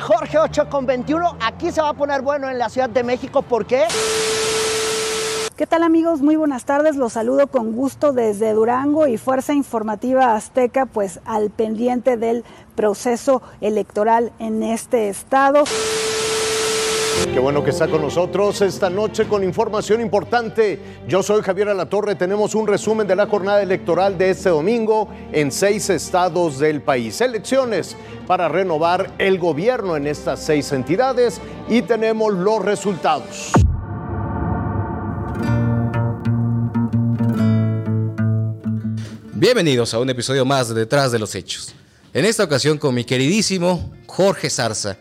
Jorge 8 con 21. Aquí se va a poner bueno en la Ciudad de México. ¿Por qué? ¿Qué tal amigos? Muy buenas tardes. Los saludo con gusto desde Durango y Fuerza Informativa Azteca, pues al pendiente del proceso electoral en este estado. Qué bueno que está con nosotros esta noche con información importante. Yo soy Javier Alatorre. Tenemos un resumen de la jornada electoral de este domingo en seis estados del país. Elecciones para renovar el gobierno en estas seis entidades y tenemos los resultados. Bienvenidos a un episodio más de Detrás de los Hechos. En esta ocasión con mi queridísimo Jorge Zarza,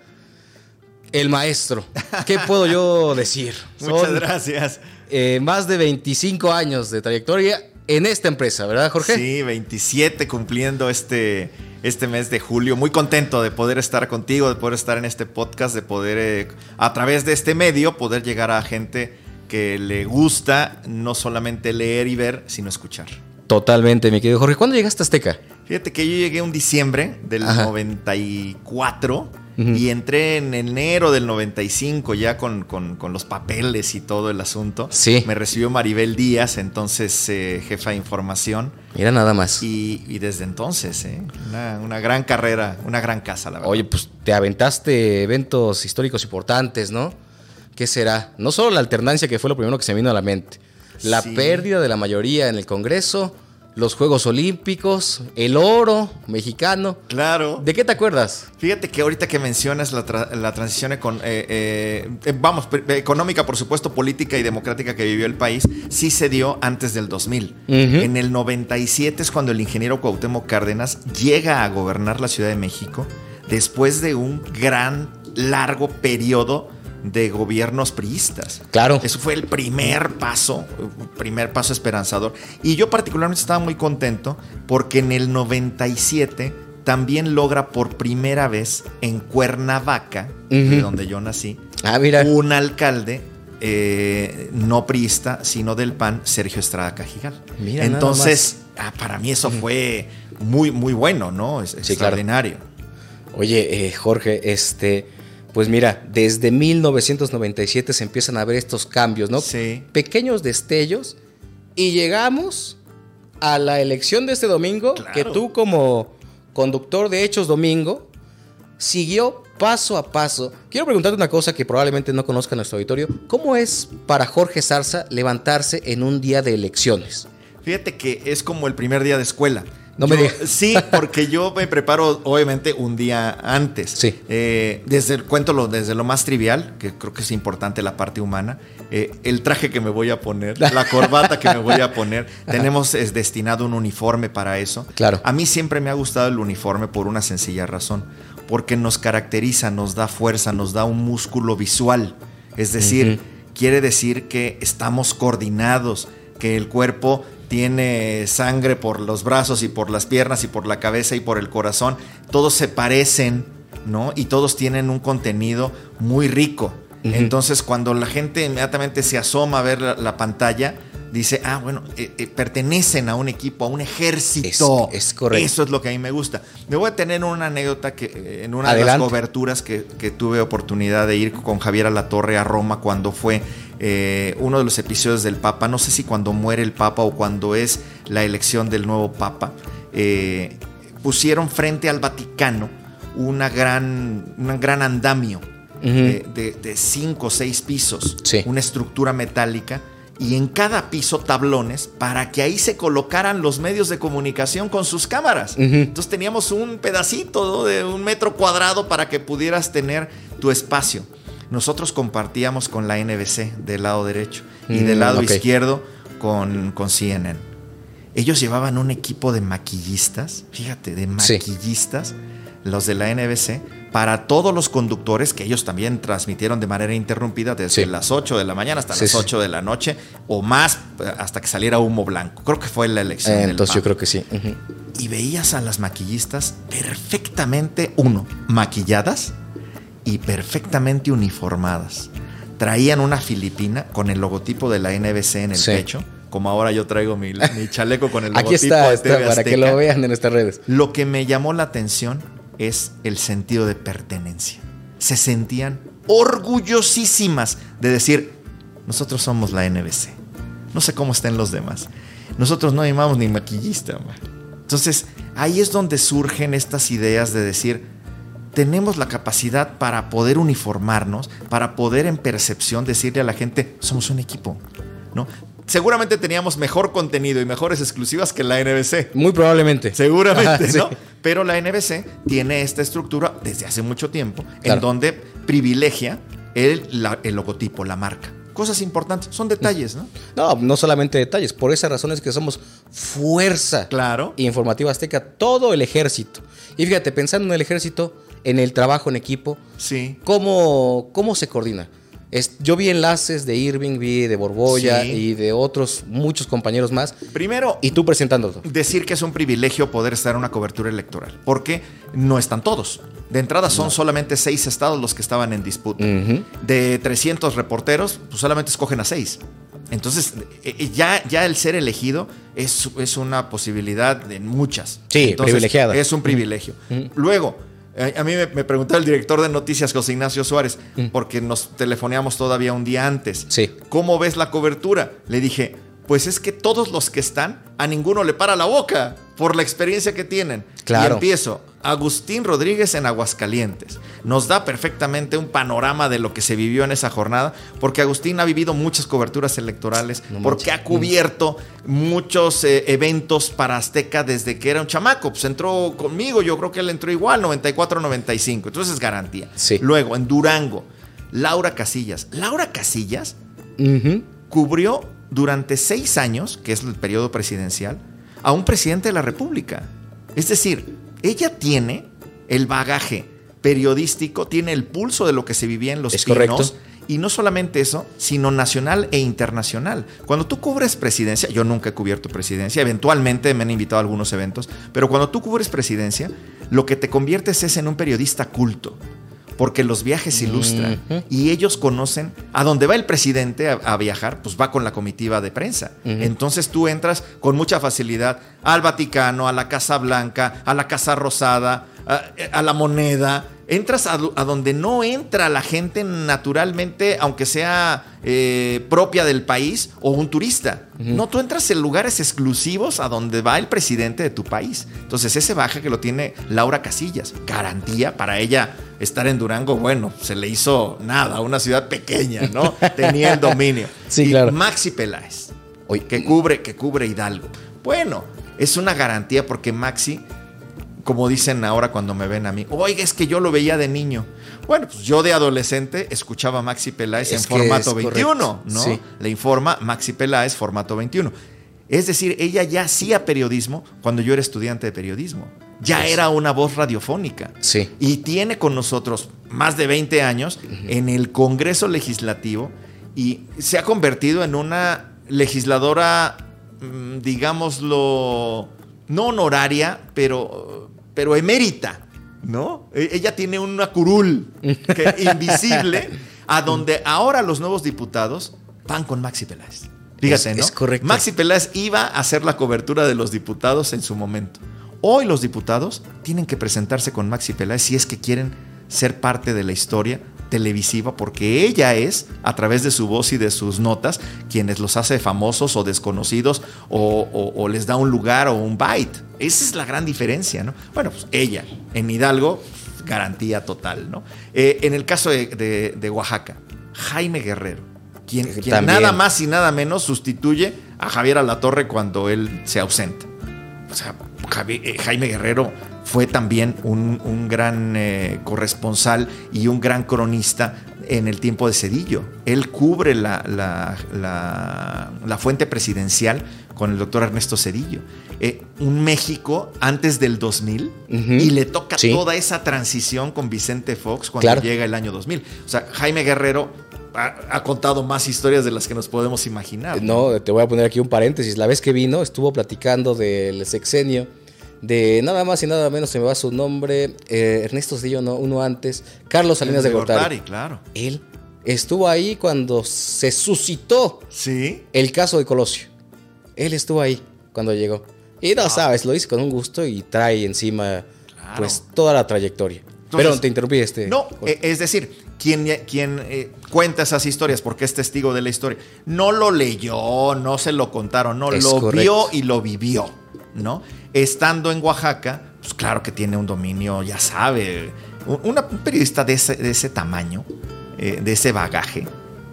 el maestro. ¿Qué puedo yo decir? Muchas gracias. Eh, más de 25 años de trayectoria en esta empresa, ¿verdad, Jorge? Sí, 27 cumpliendo este, este mes de julio. Muy contento de poder estar contigo, de poder estar en este podcast, de poder, eh, a través de este medio, poder llegar a gente que le gusta no solamente leer y ver, sino escuchar. Totalmente, mi querido Jorge. ¿Cuándo llegaste a Azteca? Fíjate que yo llegué un diciembre del Ajá. 94 y entré en enero del 95 ya con, con- con los papeles y todo el asunto. Sí. Me recibió Maribel Díaz, entonces eh, jefa de información. Mira nada más. Y, y desde entonces, ¿eh? una, una gran carrera, una gran casa, la verdad. Oye, pues te aventaste eventos históricos importantes, ¿no? ¿Qué será? No solo la alternancia, que fue lo primero que se me vino a la mente. La Sí. pérdida de la mayoría en el Congreso, los Juegos Olímpicos, el oro mexicano. Claro. ¿De qué te acuerdas? Fíjate que ahorita que mencionas la, tra- la transición econ- eh, eh, eh, vamos, pe- económica, por supuesto, política y democrática que vivió el país, sí se dio antes del 2000. En el 97 es cuando el ingeniero Cuauhtémoc Cárdenas llega a gobernar la Ciudad de México después de un gran, largo periodo de gobiernos priistas. Claro. Eso fue el primer paso, primer paso esperanzador. Y yo particularmente estaba muy contento porque en el 97 también logra por primera vez en Cuernavaca, de donde yo nací, Ah, mira. un alcalde eh, no priista, sino del PAN, Sergio Estrada Cajigal. Mira, Entonces, ah, para mí eso fue muy, muy bueno, ¿no? Es extraordinario. Oye, eh, Jorge, este, pues mira, desde 1997 se empiezan a ver estos cambios, ¿no? Sí. Pequeños destellos y llegamos a la elección de este domingo, Claro. que tú como conductor de Hechos Domingo siguió paso a paso. Quiero preguntarte una cosa que probablemente no conozca nuestro auditorio. ¿Cómo es para Jorge Zarza levantarse en un día de elecciones? Fíjate que es como el primer día de escuela. No me digas. Sí, porque yo me preparo obviamente un día antes. Sí. Eh, desde el, cuéntalo desde lo más trivial, que creo que es importante la parte humana, eh, el traje que me voy a poner, la corbata que me voy a poner. Tenemos es, destinado un uniforme para eso. Claro. A mí siempre me ha gustado el uniforme por una sencilla razón, porque nos caracteriza, nos da fuerza, nos da un músculo visual. Es decir, quiere decir que estamos coordinados, que el cuerpo tiene sangre por los brazos y por las piernas y por la cabeza y por el corazón. Todos se parecen, ¿no? Y todos tienen un contenido muy rico. Entonces, cuando la gente inmediatamente se asoma a ver la, la pantalla, dice, ah, bueno, eh, eh, pertenecen a un equipo, a un ejército. Es- es correcto. Eso es lo que a mí me gusta. Me voy a tener una anécdota que eh, en una de las coberturas que, que tuve oportunidad de ir con Javier Alatorre a Roma cuando fue eh, uno de los episodios del Papa. No sé si cuando muere el Papa o cuando es la elección del nuevo Papa. eh, pusieron frente al Vaticano una gran, un gran andamio de, de- de cinco o seis pisos, Sí. una estructura metálica y en cada piso tablones para que ahí se colocaran los medios de comunicación con sus cámaras. Entonces teníamos un pedacito ¿no? de un metro cuadrado para que pudieras tener tu espacio. Nosotros compartíamos con la NBC del lado derecho y Mm, del lado izquierdo con, con CNN. Ellos llevaban un equipo de maquillistas, fíjate, de Sí. maquillistas, los de la NBC, para todos los conductores que ellos también transmitieron de manera interrumpida desde Sí. las 8 de la mañana hasta Sí, las sí. 8 de la noche o más hasta que saliera humo blanco. Creo que fue la elección. Eh, del entonces yo creo que sí. Y veías a las maquillistas perfectamente, uno, maquilladas y perfectamente uniformadas. Traían una filipina con el logotipo de la NBC en el Sí. pecho, como ahora yo traigo mi, mi chaleco con el logotipo Aquí está, de está, TV para que lo vean en nuestras redes. Lo que me llamó la atención es el sentido de pertenencia. se sentían orgullosísimas de decir, nosotros somos la NBC. No sé cómo estén los demás. Nosotros no llamamos ni maquillista. ma. Entonces, ahí es donde surgen estas ideas de decir, tenemos la capacidad para poder uniformarnos, para poder en percepción decirle a la gente, somos un equipo, ¿no? Seguramente teníamos mejor contenido y mejores exclusivas que la NBC. Muy probablemente. Seguramente, Ajá, sí. ¿no? Pero la NBC tiene esta estructura desde hace mucho tiempo Claro. en donde privilegia el, la- el logotipo, la marca. Cosas importantes, son detalles, ¿no? No, no solamente detalles. Por esa razón es que somos fuerza Claro. informativa azteca, todo el ejército. Y fíjate, pensando en el ejército, en el trabajo en equipo, Sí. ¿cómo, cómo se coordina? Es- yo vi enlaces de Irving, vi de Borbolla Sí. y de otros muchos compañeros más. Primero, Y tú presentándolo. decir que es un privilegio poder estar en una cobertura electoral, porque no están todos. De entrada son solamente seis estados los que estaban en disputa. De 300 reporteros, pues solamente escogen a seis. Entonces, eh, eh, ya, ya el ser elegido es, es una posibilidad en muchas. Sí, Entonces, privilegiada. Es un privilegio. Luego, eh, a mí me, me preguntaba el director de noticias, José Ignacio Suárez, porque nos telefoneamos todavía un día antes. Sí. ¿Cómo ves la cobertura? Le dije, pues es que todos los que están, a ninguno le para la boca por la experiencia que tienen. Claro. Y empiezo. Agustín Rodríguez en Aguascalientes. Nos da perfectamente un panorama de lo que se vivió en esa jornada, porque Agustín ha vivido muchas coberturas electorales, No porque manches. ha cubierto muchos eh, eventos para Azteca desde que era un chamaco. Pues entró conmigo, yo creo que él entró igual, 94-95. Entonces es garantía. Sí. Luego, en Durango, Laura Casillas. Laura Casillas cubrió durante seis años, que es el periodo presidencial, a un presidente de la República. Es decir, ella tiene el bagaje periodístico, tiene el pulso de lo que se vivía en los Es pinos. correcto. Y no solamente eso, sino nacional e internacional. Cuando tú cubres presidencia, yo nunca he cubierto presidencia, eventualmente me han invitado a algunos eventos, pero cuando tú cubres presidencia, lo que te conviertes es en un periodista culto, porque los viajes ilustran. Y ellos conocen a dónde va el presidente a, a viajar, pues va con la comitiva de prensa. Entonces tú entras con mucha facilidad al Vaticano, a la Casa Blanca, a la Casa Rosada, a, a la moneda. Entras a, a donde no entra la gente naturalmente, aunque sea eh, propia del país o un turista. No, tú entras en lugares exclusivos a donde va el presidente de tu país. Entonces ese baja que lo tiene Laura Casillas. Garantía para ella estar en Durango, bueno, se le hizo nada, una ciudad pequeña, ¿no? Tenía el dominio. Sí, Y claro. Maxi Peláez, que cubre, que cubre Hidalgo. Bueno, es una garantía porque Maxi, como dicen ahora cuando me ven a mí, oiga, es que yo lo veía de niño. Bueno, pues yo de adolescente escuchaba a Maxi Peláez Es en formato es 21, correcto, ¿no? sí. Le informa Maxi Peláez, formato 21. Es decir, ella ya hacía periodismo cuando yo era estudiante de periodismo. Ya era una voz radiofónica. Sí. Y tiene con nosotros más de 20 años en el Congreso Legislativo y se ha convertido en una legisladora, mm, digámoslo, no honoraria, pero, pero emérita, ¿no? E- Ella tiene una curul que- invisible a donde ahora los nuevos diputados van con Maxi Peláez. Fíjate, Es- ¿no? es correcto. Maxi Peláez iba a hacer la cobertura de los diputados en su momento. Hoy los diputados tienen que presentarse con Maxi Peláez si es que quieren ser parte de la historia televisiva, porque ella es, a través de su voz y de sus notas, quienes los hace famosos o desconocidos o, o- o les da un lugar o un bite. Esa es la gran diferencia, ¿no? Bueno, pues ella, en Hidalgo, garantía total, ¿no? Eh, en el caso de, de- de Oaxaca, Jaime Guerrero, quien, quien nada más y nada menos sustituye a Javier Alatorre cuando él se ausenta. O sea, Javi- eh, Jaime Guerrero fue también un, un gran eh, corresponsal y un gran cronista en el tiempo de Cedillo. Él cubre la, la- la- la fuente presidencial con el doctor Ernesto Cedillo. Eh, un México antes del 2000 Ujú. y le toca Sí. toda esa transición con Vicente Fox cuando Claro. llega el año 2000. O sea, Jaime Guerrero ha, ha contado más historias de las que nos podemos imaginar. No, te voy a poner aquí un paréntesis. La vez que vino, estuvo platicando del sexenio, de nada más y nada menos, se me va su nombre, eh, Ernesto Cedillo, no, uno antes, Carlos Salinas de Gortari. claro. Él estuvo ahí cuando se suscitó Sí. el caso de Colosio. Él estuvo ahí cuando llegó. Y Ah. no sabes, lo hice con un gusto y trae encima pues toda la trayectoria. Pero te interrumpí este. No, eh, es decir, quien, quien eh, cuenta esas historias porque es testigo de la historia, no lo leyó, no se lo contaron, no, Es lo correcto. vio y lo vivió, ¿no? Estando en Oaxaca, pues claro que tiene un dominio, ya sabe, un, una- un periodista de ese, de ese tamaño, eh, de ese bagaje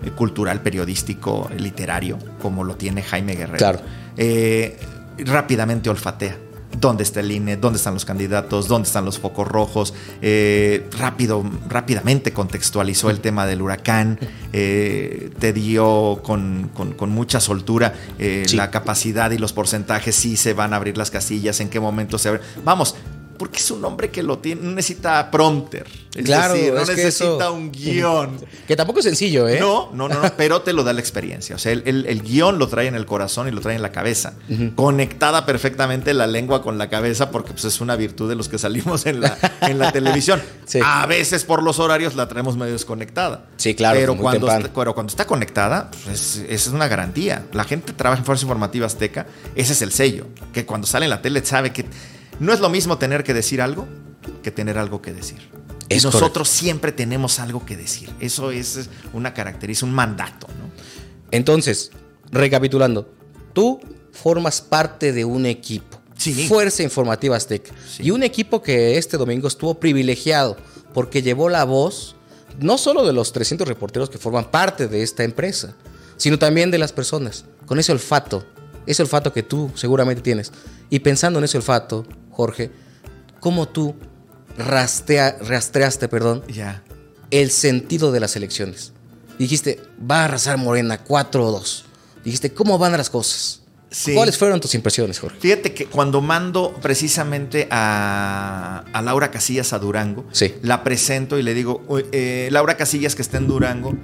eh, cultural, periodístico, literario, como lo tiene Jaime Guerrero, Claro. eh, rápidamente olfatea. ¿Dónde está el INE? ¿Dónde están los candidatos? ¿Dónde están los focos rojos? Eh, rápido, rápidamente contextualizó el tema del huracán. eh, te dio con, con- con mucha soltura eh, Sí. la capacidad y los porcentajes, si se van a abrir las casillas, en qué momento se abren. Vamos, porque es un hombre que lo tiene, no necesita prompter. Es Claro, decir, no es necesita eso- un guion. Que tampoco es sencillo, ¿eh? No, no, no, no, pero te lo da la experiencia. O sea, el, el- el guion lo trae en el corazón y lo trae en la cabeza. Conectada perfectamente la lengua con la cabeza, porque pues, es una virtud de los que salimos en la, en la televisión. Sí. A veces por los horarios la traemos medio desconectada. Sí, claro, Pero cuando, está, pero cuando está conectada, pues es una garantía. La gente trabaja en Fuerza Informativa Azteca, ese es el sello. Que cuando sale en la tele sabe que no es lo mismo tener que decir algo que tener algo que decir. Es y nosotros siempre tenemos algo que decir. Eso es una característica, un mandato, ¿no? Entonces, recapitulando, tú formas parte de un equipo. Sí. Fuerza Informativa Azteca. Sí. Y un equipo que este domingo estuvo privilegiado porque llevó la voz no solo de los 300 reporteros que forman parte de esta empresa, sino también de las personas, con ese olfato, ese olfato que tú seguramente tienes. Y pensando en ese olfato, Jorge, ¿cómo tú rastea- rastreaste, perdón, el sentido de las elecciones. Dijiste, va a arrasar Morena 4 o 2. Dijiste, ¿cómo van las cosas? Sí. ¿Cuáles fueron tus impresiones, Jorge? Fíjate que cuando mando precisamente a, a Laura Casillas a Durango, Sí. la presento y le digo, "Uy, eh, Laura Casillas que está en Durango,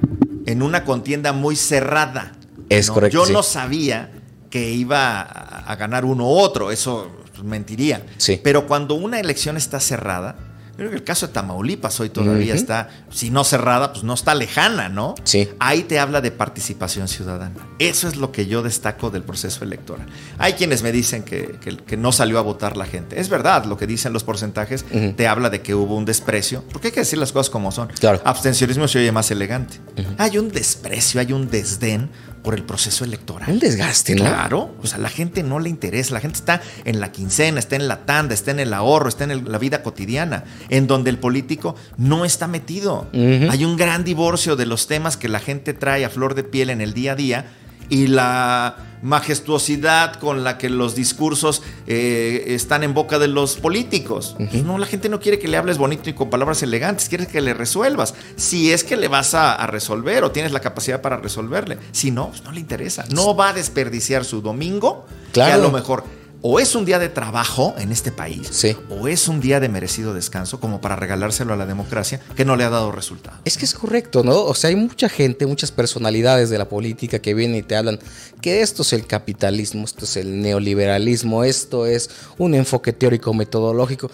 en una contienda muy cerrada. Es correcto, Yo sí. no sabía que iba a, a ganar uno u otro, eso pues, mentiría. Sí. Pero cuando una elección está cerrada, creo que el caso de Tamaulipas hoy todavía está, si no cerrada, pues no está lejana, ¿no? Sí. Ahí te habla de participación ciudadana. Eso es lo que yo destaco del proceso electoral. Hay quienes me dicen que, que- que no salió a votar la gente. Es verdad, lo que dicen los porcentajes te habla de que hubo un desprecio, porque hay que decir las cosas como son. Claro. Abstencionismo se oye más elegante. Hay un desprecio, hay un desdén por el proceso electoral. Un desgaste, ¿no? Claro, o sea, la gente no le interesa, la gente está en la quincena, está en la tanda, está en el ahorro, está en el- la vida cotidiana, en donde el político no está metido. Hay un gran divorcio de los temas que la gente trae a flor de piel en el día a día y la majestuosidad con la que los discursos eh, están en boca de los políticos. Pues no, la gente no quiere que le hables bonito y con palabras elegantes, quiere que le resuelvas. Si es que le vas a, a resolver o tienes la capacidad para resolverle. Si no, pues no le interesa. No va a desperdiciar su domingo, Claro. que a lo mejor o es un día de trabajo en este país, Sí. o es un día de merecido descanso como para regalárselo a la democracia que no le ha dado resultado. Es que es correcto, ¿no? O sea, hay mucha gente, muchas personalidades de la política que vienen y te hablan que esto es el capitalismo, esto es el neoliberalismo, esto es un enfoque teórico metodológico.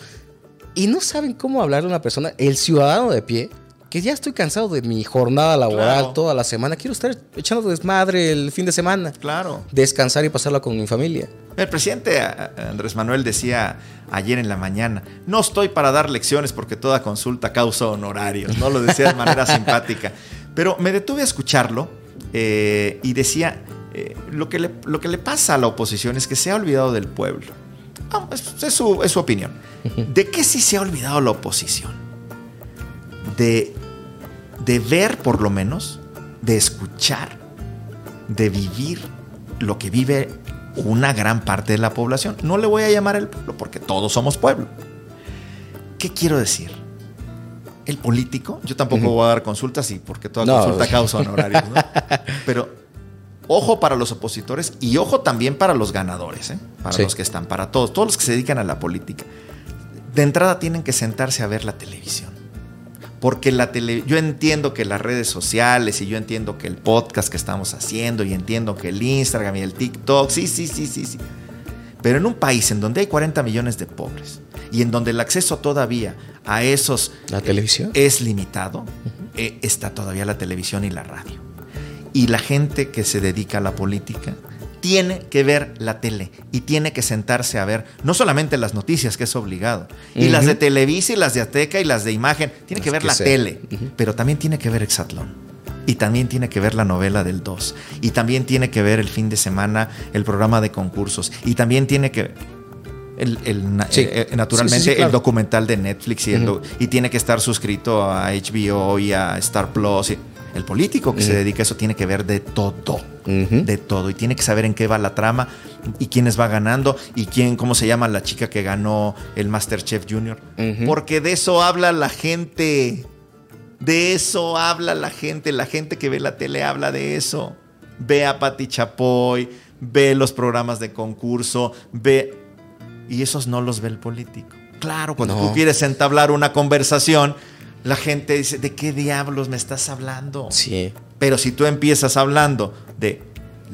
Y no saben cómo hablarle a una persona, el ciudadano de pie, que ya estoy cansado de mi jornada laboral Claro. toda la semana, quiero estar echando desmadre el fin de semana, Claro. descansar y pasarla con mi familia. El presidente a- Andrés Manuel decía ayer en la mañana, no estoy para dar lecciones porque toda consulta causa honorarios, ¿no? Lo decía de manera simpática. Pero me detuve a escucharlo eh, y decía, eh, lo, que le, lo que le pasa a la oposición es que se ha olvidado del pueblo. Ah, es, es su, es su opinión. ¿De qué sí se ha olvidado la oposición? De, de ver por lo menos, de escuchar, de vivir lo que vive una gran parte de la población. No le voy a llamar el pueblo porque todos somos pueblo. ¿Qué quiero decir? El político, yo tampoco voy a dar consultas y porque toda No. consulta causa honorarios, ¿no? Pero ojo para los opositores y ojo también para los ganadores, ¿eh? para Sí. los que están, para todos, todos los que se dedican a la política. De entrada tienen que sentarse a ver la televisión. Porque la tele, yo entiendo que las redes sociales y yo entiendo que el podcast que estamos haciendo y entiendo que el Instagram y el TikTok, sí, sí, sí, sí, sí. Pero en un país en donde hay 40 millones de pobres y en donde el acceso todavía a esos ¿La televisión? es limitado, eh, está todavía la televisión y la radio. Y la gente que se dedica a la política tiene que ver la tele y tiene que sentarse a ver no solamente las noticias, que es obligado, y las de Televisa y las de Azteca y las de imagen, tiene que ver que la sea. tele, pero también tiene que ver Exatlón. Y también tiene que ver la novela del 2. Y también tiene que ver el fin de semana el programa de concursos. Y también tiene que... El, el Sí. eh, eh, naturalmente Sí, sí, sí, claro. el documental de Netflix y, el y tiene que estar suscrito a HBO y a Star Plus. y- el político que se dedica a eso tiene que ver de todo De todo y tiene que saber en qué va la trama y quiénes va ganando y quién, cómo se llama la chica que ganó el Masterchef Junior. Porque de eso habla la gente. De eso habla la gente. La gente que ve la tele habla de eso. Ve a Pati Chapoy, ve los programas de concurso, ve. Y esos no los ve el político. Claro, cuando No. tú quieres entablar una conversación, la gente dice: ¿De qué diablos me estás hablando? Sí. Pero si tú empiezas hablando de,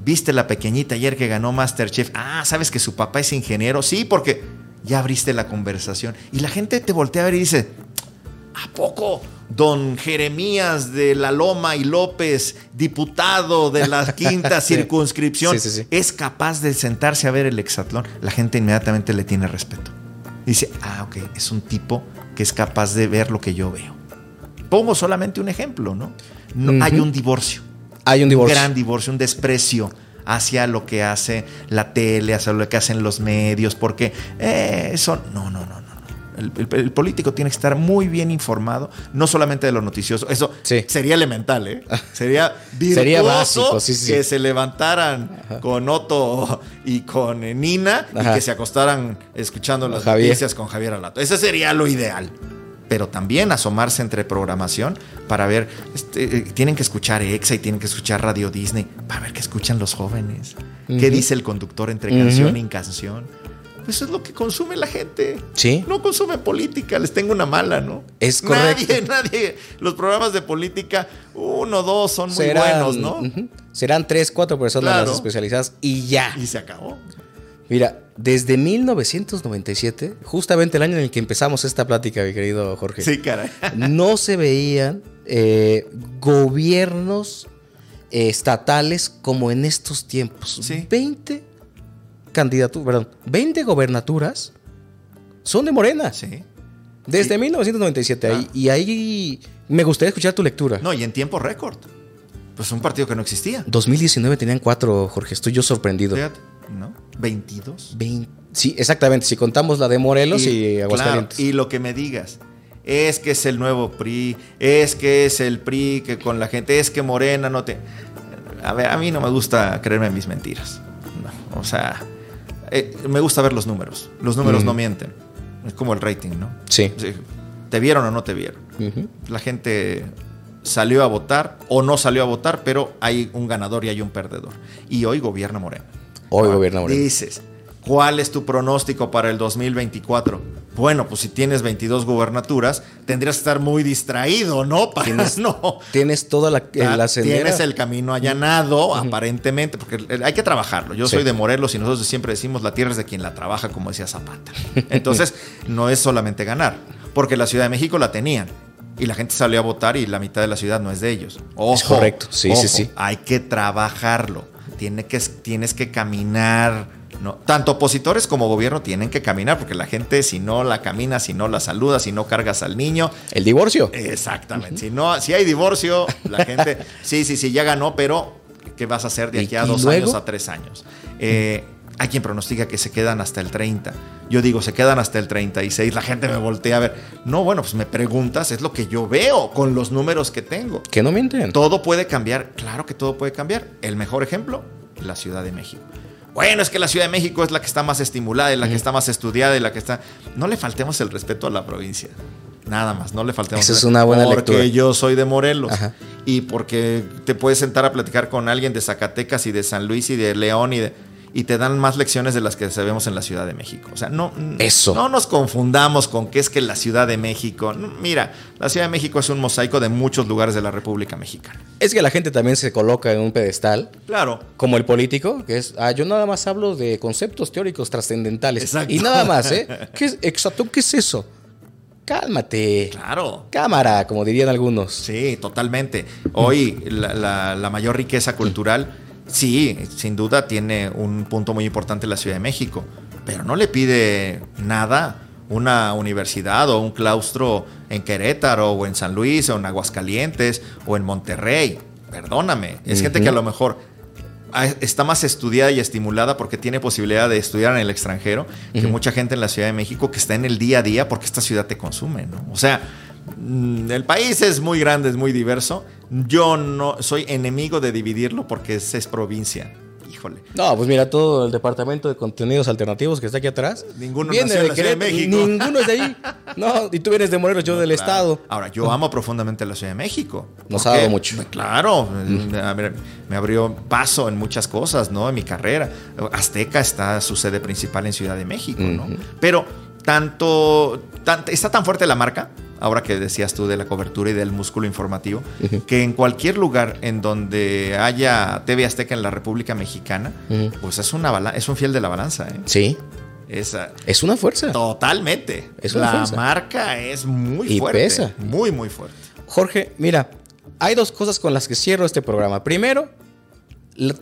¿viste la pequeñita ayer que ganó Masterchef? Ah, ¿sabes que su papá es ingeniero? Sí, porque ya abriste la conversación. Y la gente te voltea a ver y dice, ¿a poco don Jeremías de la Loma y López, diputado de la quinta circunscripción, Sí, sí, sí. es capaz de sentarse a ver el hexatlón? La gente inmediatamente le tiene respeto. Dice, ah, ok, es un tipo que es capaz de ver lo que yo veo. Pongo solamente un ejemplo, ¿no? No. Hay un divorcio. Hay un divorcio. gran divorcio, un desprecio hacia lo que hace la tele, hacia lo que hacen los medios, porque eh, eso, no, no, no, no. El, el- el político tiene que estar muy bien informado, no solamente de lo noticioso. Eso Sí. sería elemental, ¿eh? Sería virtuoso Sería básico, sí, sí. que se levantaran con Otto y con eh, Nina Ajá. y que se acostaran escuchando las Javier. noticias con Javier Alato. Ese sería lo ideal. Pero también asomarse entre programación para ver, este, eh, tienen que escuchar EXA y tienen que escuchar Radio Disney para ver qué escuchan los jóvenes. ¿Qué dice el conductor entre canción y canción? Pues eso es lo que consume la gente. Sí. No consume política, les tengo una mala, ¿no? Es correcto. Nadie, nadie. Los programas de política, uno, dos, son muy Serán, buenos, ¿no? Serán tres, cuatro personas Claro. las especializadas y ya. Y se acabó. Mira, desde 1997, justamente el año en el que empezamos esta plática, mi querido Jorge, Sí, caray. no se veían eh, gobiernos eh, estatales como en estos tiempos. Sí. 20 candidaturas, perdón, 20 gobernaturas son de Morena. Sí. Desde Sí. 1997. Ah. ahí- y ahí me gustaría escuchar tu lectura. No, y en tiempo récord. Pues un partido que no existía. 2019 tenían cuatro, Jorge. Estoy yo sorprendido. Fíjate, ¿no? 22. Vein- Sí, exactamente. Si contamos la de Morelos y, claro, Aguascalientes. y lo que me digas. Es que es el nuevo PRI, es que es el PRI que con la gente, es que Morena no te... A ver, a mí no me gusta creerme en mis mentiras. No, o sea, eh, me gusta ver los números. Los números Mm. no mienten. Es como el rating, ¿no? Sí. ¿Te vieron o no te vieron? La gente salió a votar o no salió a votar, pero hay un ganador y hay un perdedor. Y hoy gobierna Morena. Hoy gobierna Morena. Dices, ¿cuál es tu pronóstico para el 2024? Bueno, pues si tienes 22 gubernaturas, tendrías que estar muy distraído, ¿no? Para Tienes- no. Tienes toda la, eh, Ah, la sendera. Tienes el camino allanado, aparentemente, porque eh, hay que trabajarlo. Yo Sí. soy de Morelos y nosotros siempre decimos la tierra es de quien la trabaja, como decía Zapata. Entonces, no es solamente ganar, porque la Ciudad de México la tenían. Y la gente salió a votar y la mitad de la ciudad no es de ellos. Ojo, Es correcto. Sí, sí, sí. Hay que trabajarlo. Tiene que, tienes que caminar. ¿no? Tanto opositores como gobierno tienen que caminar, porque la gente, si no la camina, si no la saluda, si no cargas al niño, El divorcio. Exactamente. Si no, si hay divorcio, la gente, sí, sí, sí, ya ganó, pero ¿qué vas a hacer de ¿Y- aquí a dos luego? años, a tres años? Eh, hay quien pronostica que se quedan hasta el 30. Yo digo, se quedan hasta el 36. La gente me voltea a ver. No, bueno, pues me preguntas, es lo que yo veo con los números que tengo. Que no mienten. Todo puede cambiar, claro que todo puede cambiar. El mejor ejemplo, la Ciudad de México. Bueno, es que la Ciudad de México es la que está más estimulada y la que está más estudiada y la que está... No le faltemos el respeto a la provincia. Nada más, no le faltemos. Esa el- es una buena porque lectura. yo soy de Morelos Ajá. y porque te puedes sentar a platicar con alguien de Zacatecas y de San Luis y de León y de y te dan más lecciones de las que sabemos en la Ciudad de México. O sea, no, Eso. no nos confundamos con que es que la Ciudad de México. Mira, la Ciudad de México es un mosaico de muchos lugares de la República Mexicana. Es que la gente también se coloca en un pedestal. Claro. Como el político, que es, ah, yo nada más hablo de conceptos teóricos trascendentales. Exacto. Y nada más, ¿eh? ¿Qué es, exacto, ¿qué es eso? Cálmate. Claro. Cámara, como dirían algunos. Sí, totalmente. Hoy la, la- la mayor riqueza cultural Sí, sin duda tiene un punto muy importante la Ciudad de México, pero no le pide nada una universidad o un claustro en Querétaro o en San Luis o en Aguascalientes o en Monterrey. Perdóname, es gente que a lo mejor está más estudiada y estimulada porque tiene posibilidad de estudiar en el extranjero que mucha gente en la Ciudad de México que está en el día a día porque esta ciudad te consume, ¿no? O sea, mm, el país es muy grande, es muy diverso. Yo no soy enemigo de dividirlo porque es provincia. No, pues mira, todo el departamento de contenidos alternativos que está aquí atrás. Ninguno viene de, de México. Ninguno es de ahí. No, y tú vienes de Morelos, yo del Estado. Ahora, yo amo profundamente la Ciudad de México. Nos ha dado mucho. Claro, me abrió paso en muchas cosas, ¿no? En mi carrera. Azteca está su sede principal en Ciudad de México, ¿no? Pero tanto, está tan fuerte la marca ahora que decías tú de la cobertura y del músculo informativo, que en cualquier lugar en donde haya TV Azteca en la República Mexicana, pues es, una es un fiel de la balanza. ¿eh? Sí. Es, es una fuerza. Totalmente. Es la marca es muy fuerte. Pesa. Muy, muy fuerte. Jorge, mira, hay dos cosas con las que cierro este programa. Primero,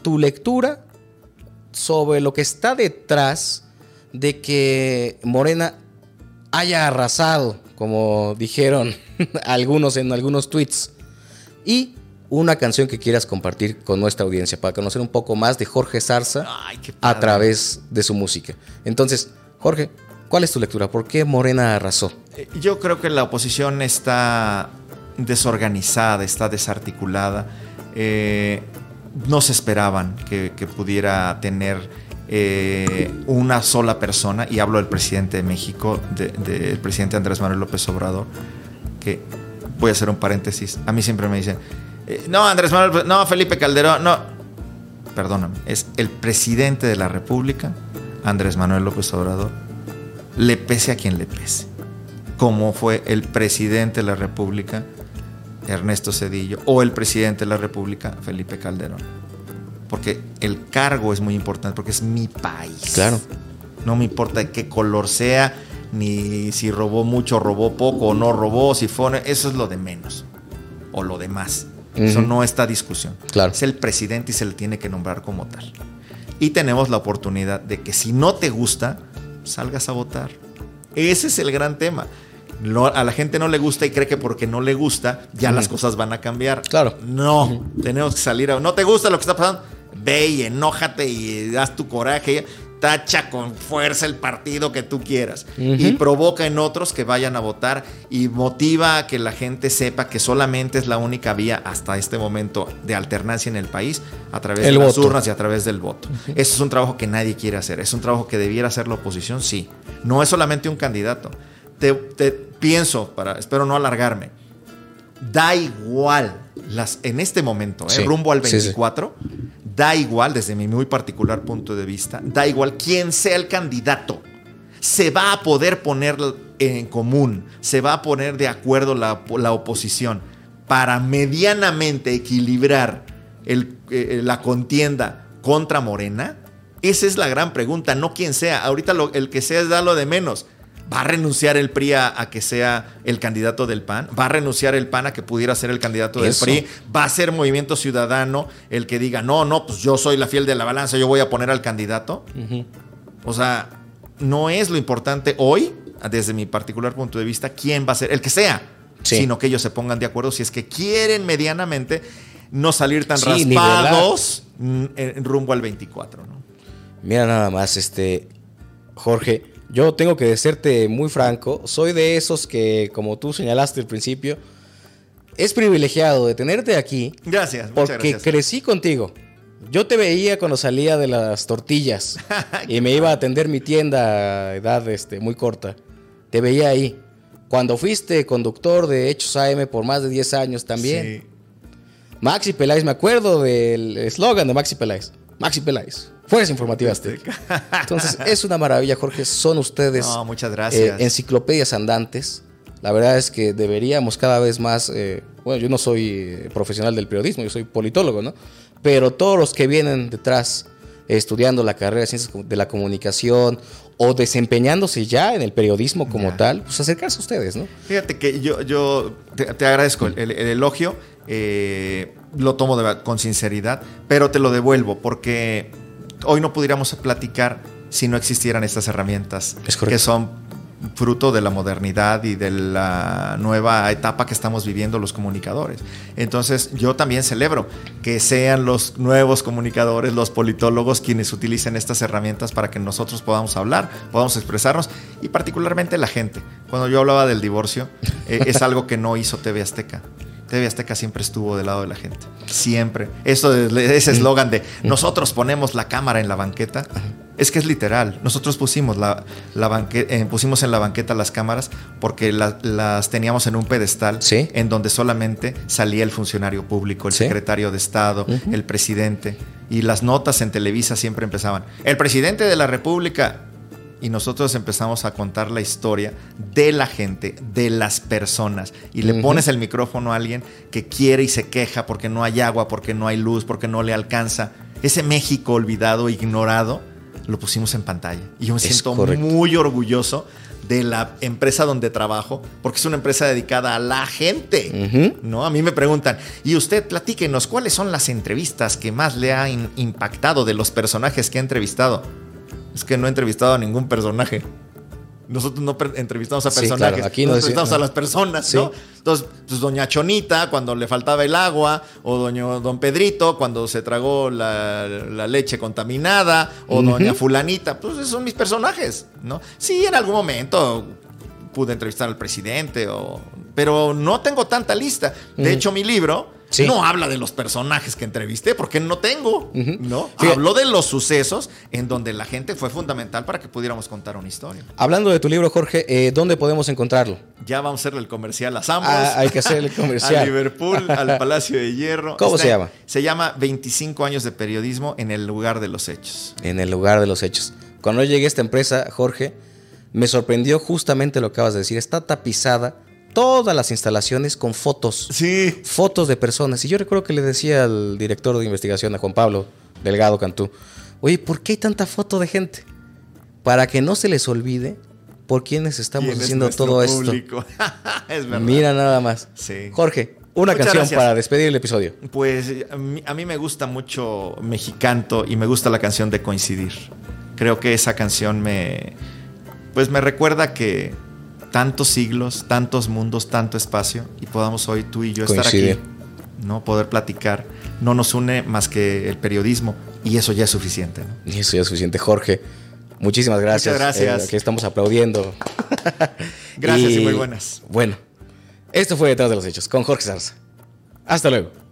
tu lectura sobre lo que está detrás de que Morena haya arrasado como dijeron algunos en algunos tweets. Y una canción que quieras compartir con nuestra audiencia para conocer un poco más de Jorge Zarza a través de su música. Entonces, Jorge, ¿cuál es tu lectura? ¿Por qué Morena arrasó? Eh, yo creo que la oposición está desorganizada, está desarticulada. Eh, no se esperaban que pudiera tener eh, una sola persona, y hablo del presidente de México, del presidente Andrés Manuel López Obrador, que voy a hacer un paréntesis, a mí siempre me dicen, eh, no, Andrés Manuel, no, Felipe Calderón, no, perdóname, es el presidente de la República, Andrés Manuel López Obrador, le pese a quien le pese, como fue el presidente de la República, Ernesto Cedillo, o el presidente de la República, Felipe Calderón porque el cargo es muy importante, porque es mi país. Claro. No me importa de qué color sea, ni si robó mucho, robó poco, o no robó, si fue. Eso es lo de menos. O lo de más. Eso no está discusión. Claro. Es el presidente y se le tiene que nombrar como tal. Y tenemos la oportunidad de que si no te gusta, salgas a votar. Ese es el gran tema. a la gente no le gusta y cree que porque no le gusta ya las cosas van a cambiar. Claro. No, tenemos que salir a... ¿No te gusta lo que está pasando? Ve y enójate y haz tu coraje, tacha con fuerza el partido que tú quieras. Y provoca en otros que vayan a votar y motiva a que la gente sepa que solamente es la única vía hasta este momento de alternancia en el país a través de las urnas y a través del voto. Eso es un trabajo que nadie quiere hacer, es un trabajo que debiera hacer la oposición, sí. No es solamente un candidato. Te, pienso, para, espero no alargarme, da igual las, en este momento, ¿eh? rumbo al 24, da igual, desde mi muy particular punto de vista, da igual quién sea el candidato. Se va a poder poner en común, se va a poner de acuerdo la, oposición para medianamente equilibrar eh, la contienda contra Morena. Esa es la gran pregunta, no quién sea. Ahorita el que sea es da lo de menos. ¿Va a renunciar el PRI a, que sea el candidato del PAN? ¿Va a renunciar el PAN a que pudiera ser el candidato del PRI? ¿Va a ser Movimiento Ciudadano el que diga, no, no, pues yo soy la fiel de la balanza, yo voy a poner al candidato? O sea, no es lo importante hoy, desde mi particular punto de vista, quién va a ser, el que sea, sino que ellos se pongan de acuerdo si es que quieren medianamente no salir tan raspados en rumbo al 24. ¿no? Mira nada más, este, Jorge yo tengo que decirte muy franco, soy de esos que, como tú señalaste al principio, es privilegiado de tenerte aquí. Gracias, porque crecí contigo. Yo te veía cuando salía de las tortillas y me iba a atender mi tienda a edad este, muy corta. Te veía ahí. Cuando fuiste conductor de Hechos AM por más de 10 años también. Sí. Maxi Peláez, me acuerdo del eslogan de Maxi Peláez. Maxi Peláez. Fuerza Informativa Azteca. Entonces, es una maravilla, Jorge. Son ustedes. muchas gracias. Eh, enciclopedias andantes. La verdad es que deberíamos cada vez más. Eh, bueno, yo no soy eh, profesional del periodismo, yo soy politólogo, ¿no? Pero todos los que vienen detrás estudiando la carrera de ciencias de la comunicación o desempeñándose ya en el periodismo como tal, pues acercarse a ustedes, ¿no? Fíjate que yo, yo te, agradezco el, elogio. Lo tomo con sinceridad, pero te lo devuelvo porque hoy no pudiéramos platicar si no existieran estas herramientas que son fruto de la modernidad y de la nueva etapa que estamos viviendo los comunicadores. Entonces yo también celebro que sean los nuevos comunicadores, los politólogos, quienes utilicen estas herramientas para que nosotros podamos hablar, podamos expresarnos y particularmente la gente. Cuando yo hablaba del divorcio, eh, es algo que no hizo TV Azteca. TV Azteca siempre estuvo del lado de la gente. Siempre. Eso, ese eslogan de nosotros ponemos la cámara en la banqueta. Es que es literal. Nosotros pusimos, la, la eh, pusimos en la banqueta las cámaras porque las teníamos en un pedestal en donde solamente salía el funcionario público, el secretario de Estado, el presidente. Y las notas en Televisa siempre empezaban. El presidente de la República y nosotros empezamos a contar la historia de la gente, de las personas. Y le pones el micrófono a alguien que quiere y se queja porque no hay agua, porque no hay luz, porque no le alcanza. Ese México olvidado, ignorado, lo pusimos en pantalla. Y yo me siento muy orgulloso de la empresa donde trabajo, porque es una empresa dedicada a la gente, ¿no? A mí me preguntan, y usted platíquenos, ¿cuáles son las entrevistas que más le han impactado de los personajes que ha entrevistado? Es que no he entrevistado a ningún personaje. Nosotros no entrevistamos a personajes, aquí no entrevistamos a las personas, ¿no? Entonces, pues doña Chonita cuando le faltaba el agua, o doña, don Pedrito cuando se tragó la, leche contaminada, o doña Fulanita, pues esos son mis personajes, ¿no? Sí, en algún momento pude entrevistar al presidente, o, pero no tengo tanta lista. De hecho, mi libro no habla de los personajes que entrevisté, porque no tengo, ¿no? Habló de los sucesos en donde la gente fue fundamental para que pudiéramos contar una historia. Hablando de tu libro, Jorge, eh, ¿dónde podemos encontrarlo? Ya vamos a hacerle el comercial a Samos. Ah, hay que hacerle el comercial. a Liverpool, al Palacio de Hierro. ¿Cómo se llama? Se llama 25 años de periodismo en el lugar de los hechos. En el lugar de los hechos. Cuando llegué a esta empresa, Jorge, me sorprendió justamente lo que acabas de decir. Está tapizada todas las instalaciones con fotos. Sí. Fotos de personas. Y yo recuerdo que le decía al director de investigación, a Juan Pablo Delgado Cantú, oye, ¿por qué hay tanta foto de gente? Para que no se les olvide por quiénes estamos haciendo todo esto. es verdad. Mira nada más. Sí. Jorge, una canción para despedir el episodio. Pues a mí, a mí, me gusta mucho Mexicanto y me gusta la canción de Coincidir. Creo que esa canción me, pues me recuerda que tantos siglos, tantos mundos, tanto espacio y podamos hoy tú y yo estar aquí, ¿no? Poder platicar. No nos une más que el periodismo y eso ya es suficiente. Y eso ya es suficiente, Jorge. Muchísimas gracias. Muchas gracias. Eh, aquí estamos aplaudiendo. gracias y, y muy buenas. Bueno, esto fue Detrás de los Hechos con Jorge Zarza. Hasta luego.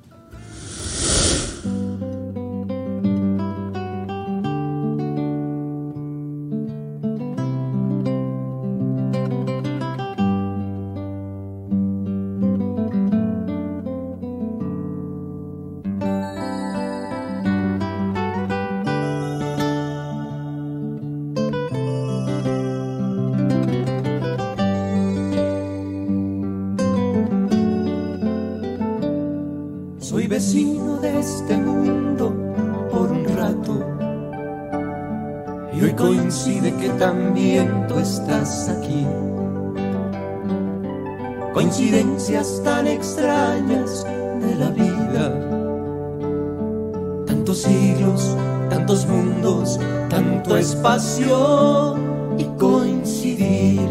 Tantos mundos, tanto espacio y coincidir.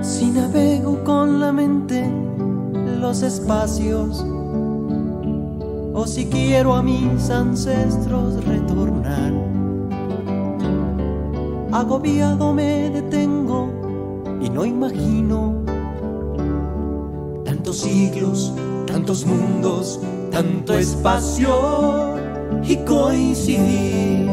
Si navego con la mente los espacios, o si quiero a mis ancestros retornar agobiado me detengo y no imagino tantos siglos, tantos mundos, tanto espacio y coincidir.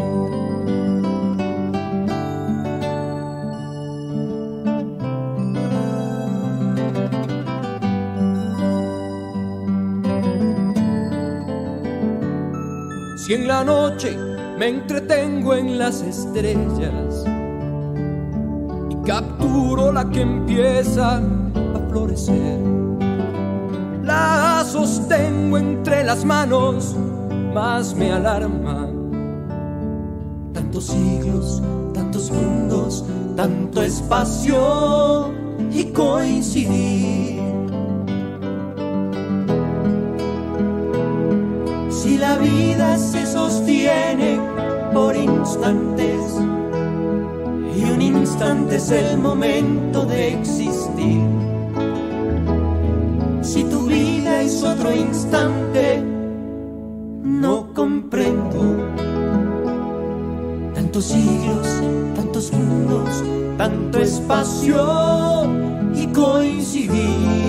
Si en la noche me entretengo en las estrellas y capturo la que empieza a florecer tengo entre las manos más me alarma. Tantos siglos, tantos mundos, tanto espacio y coincidir. Si la vida se sostiene por instantes y un instante es el momento de existir es otro instante, no comprendo. Tantos siglos, tantos mundos, tanto espacio y coincidir.